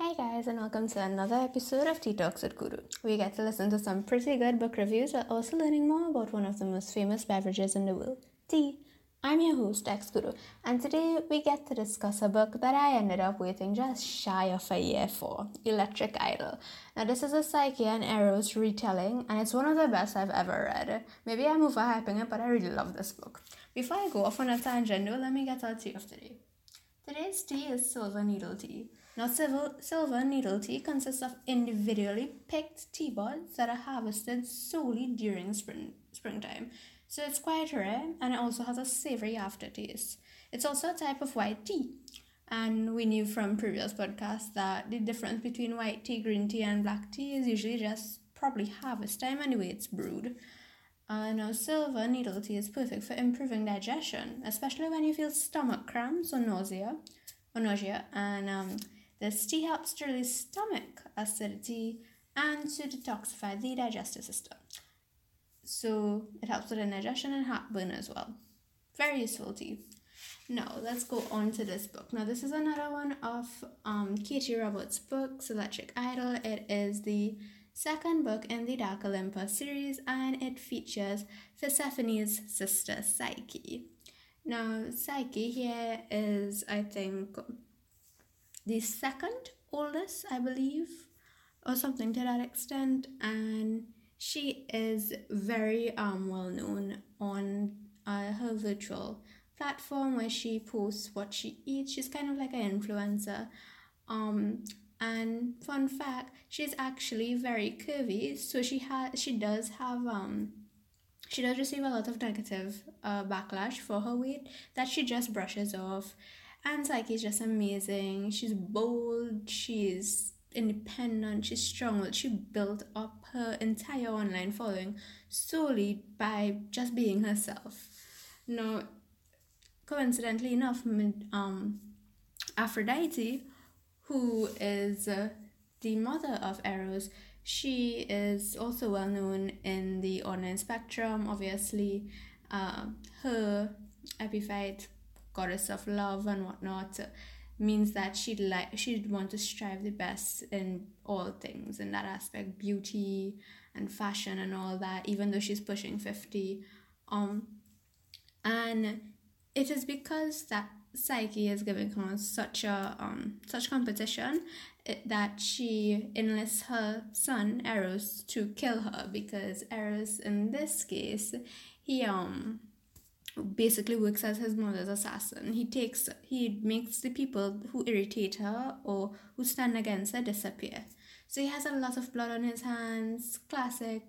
Hey guys, and welcome to another episode of Tea Talks with Guru. We get to listen to some pretty good book reviews while also learning more about one of the most famous beverages in the world, tea. I'm your host, Ex Guru, and today we get to discuss a book that I ended up waiting just shy of a year for Electric Idol. Now, this is a Psyche and Eros retelling, and it's one of the best I've ever read. Maybe I'm overhyping it, but I really love this book. Before I go off on a tangent, let me get our tea of today. Today's tea is silver needle tea. Now, silver, needle tea consists of individually picked tea buds that are harvested solely during spring, springtime. So it's quite rare and it also has a savory aftertaste. It's also a type of white tea. And we knew from previous podcasts that the difference between white tea, green tea, and black tea is usually just probably harvest time and the way it's brewed. Uh, now, silver needle tea is perfect for improving digestion, especially when you feel stomach cramps or nausea, or nausea, and um, this tea helps to release stomach acidity and to detoxify the digestive system. So it helps with indigestion and heartburn as well. Very useful tea. Now let's go on to this book. Now this is another one of um, Katee Roberts' books, Electric Idol. It is the second book in the Dark Olympus series and it features Persephone's sister Psyche. Now Psyche here is, I think, the second oldest, I believe, or something to that extent, and she is very um well known on uh, her virtual platform where she posts what she eats. She's kind of like an influencer. Um, and fun fact, she's actually very curvy, so she has she does have um she does receive a lot of negative uh, backlash for her weight that she just brushes off and Psyche is just amazing. She's bold, she's independent, she's strong. She built up her entire online following solely by just being herself. Now, coincidentally enough, um, Aphrodite, who is uh, the mother of Eros, she is also well known in the online spectrum. Obviously, uh, her epithet goddess of love and whatnot means that she'd like she'd want to strive the best in all things in that aspect beauty and fashion and all that even though she's pushing 50 um and it is because that psyche is giving her such a um such competition that she enlists her son eros to kill her because eros in this case he um basically works as his mother's assassin. He takes he makes the people who irritate her or who stand against her disappear. So he has a lot of blood on his hands. Classic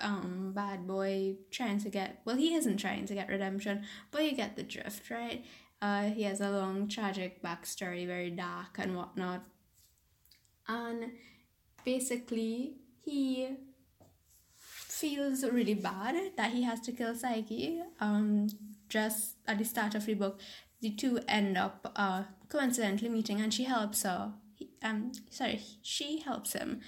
um bad boy trying to get well he isn't trying to get redemption, but you get the drift, right? Uh he has a long tragic backstory, very dark and whatnot. And basically he feels really bad that he has to kill Psyche. Um, just at the start of the book, the two end up uh, coincidentally meeting, and she helps her. He, um, sorry, she helps him.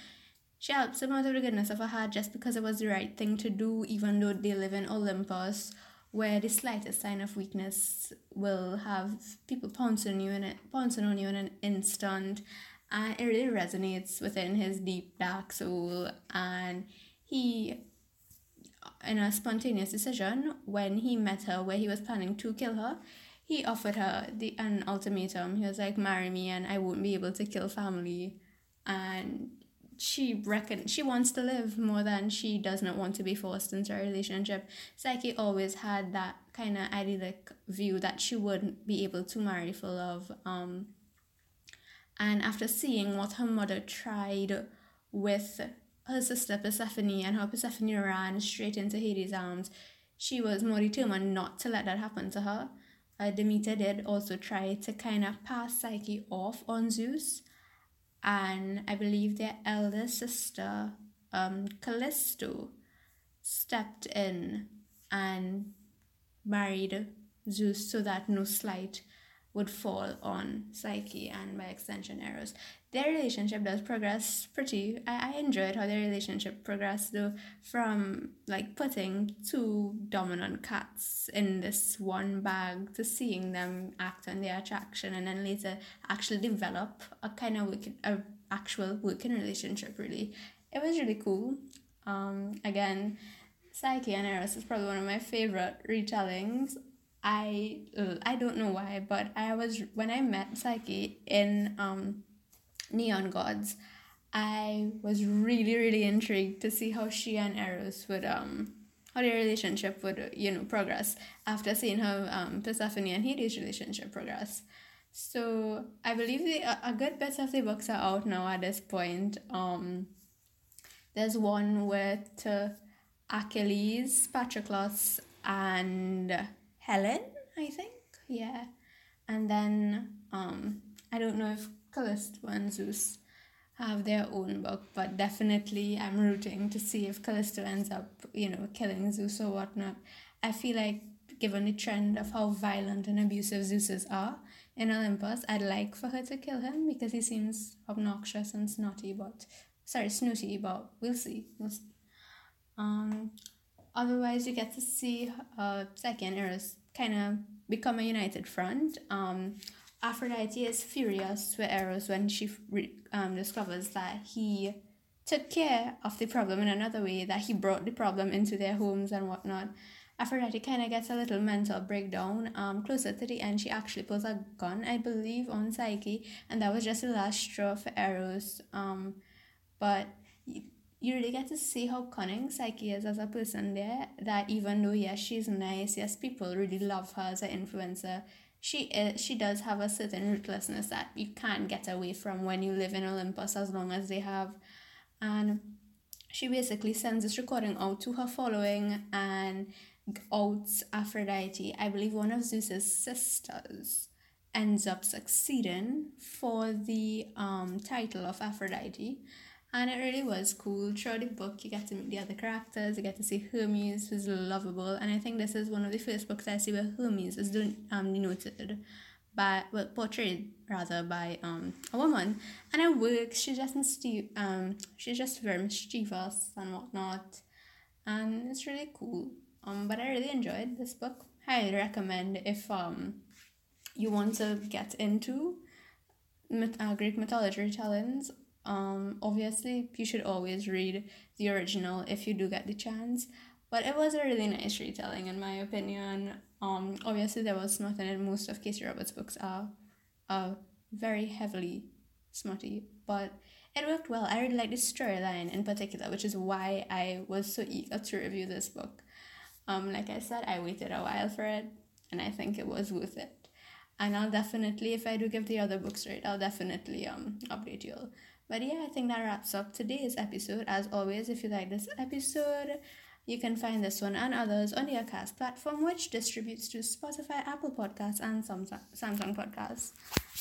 She helps him out of the goodness of her heart just because it was the right thing to do, even though they live in Olympus, where the slightest sign of weakness will have people pouncing on you in it, pouncing on you in an instant, and it really resonates within his deep dark soul, and he in a spontaneous decision when he met her where he was planning to kill her he offered her the an ultimatum. He was like marry me and i won't be able to kill family. And she reckon she wants to live more than she does not want to be forced into a relationship. Psyche always had that kind of idyllic view that she wouldn't be able to marry for love um and after seeing what her mother tried with her sister Persephone and how Persephone ran straight into Hades' arms, she was more determined not to let that happen to her. Uh, Demeter did also try to kind of pass Psyche off on Zeus, and I believe their elder sister, um, Callisto, stepped in and married Zeus so that no slight would fall on Psyche and by extension Eros. Their relationship does progress pretty. I, I enjoyed how their relationship progressed though from like putting two dominant cats in this one bag to seeing them act on their attraction and then later actually develop a kind of a actual working relationship really. It was really cool. Um, again, Psyche and Eros is probably one of my favorite retellings. I I don't know why, but I was when I met Psyche in um, Neon Gods, I was really really intrigued to see how she and Eros would um how their relationship would you know progress after seeing how um Persephone and Hades relationship progress. So I believe the a good bit of the books are out now at this point. Um, there's one with uh, Achilles, Patroclus, and Helen, I think. Yeah, and then um, I don't know if Callisto and Zeus have their own book, but definitely I'm rooting to see if Callisto ends up, you know, killing Zeus or whatnot. I feel like given the trend of how violent and abusive Zeus's are, in Olympus. I'd like for her to kill him because he seems obnoxious and snotty, but sorry, snooty, but we'll see. We'll see. Um, otherwise, you get to see uh, second Eros kind of become a united front. Um, Aphrodite is furious with Eros when she um, discovers that he took care of the problem in another way, that he brought the problem into their homes and whatnot. Aphrodite kind of gets a little mental breakdown. Um, closer to the end, she actually pulls a gun, I believe, on Psyche, and that was just the last straw for Eros. Um, but you, really get to see how cunning Psyche is as a person there. That even though yes, she's nice, yes, people really love her as an influencer. She is, she does have a certain ruthlessness that you can't get away from when you live in Olympus as long as they have, and she basically sends this recording out to her following and outs Aphrodite, I believe one of Zeus's sisters, ends up succeeding for the um, title of Aphrodite. And it really was cool. Throughout the book, you get to meet the other characters. You get to see Hermes, who's lovable. And I think this is one of the first books I see where Hermes is um, denoted by, well, portrayed rather by um, a woman. And it works. She's just mischief, um, she's just very mischievous and whatnot. And it's really cool. Um, but I really enjoyed this book. Highly recommend if um you want to get into myth- uh, Greek mythology retellings. Um, obviously, you should always read the original if you do get the chance. But it was a really nice retelling, in my opinion. Um, obviously, there was smut in it. Most of Katee Roberts' books are, are very heavily smutty, but it worked well. I really like the storyline in particular, which is why I was so eager to review this book. Um, like I said, I waited a while for it, and I think it was worth it. And I'll definitely, if I do give the other books right, I'll definitely um update you all. But yeah, I think that wraps up today's episode. As always, if you like this episode, you can find this one and others on the Acast platform, which distributes to Spotify, Apple Podcasts, and Samsung, Samsung Podcasts.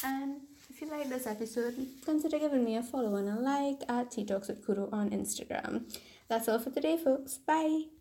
And if you like this episode, consider giving me a follow and a like at Tea Talks with Kuro on Instagram. That's all for today, folks. Bye.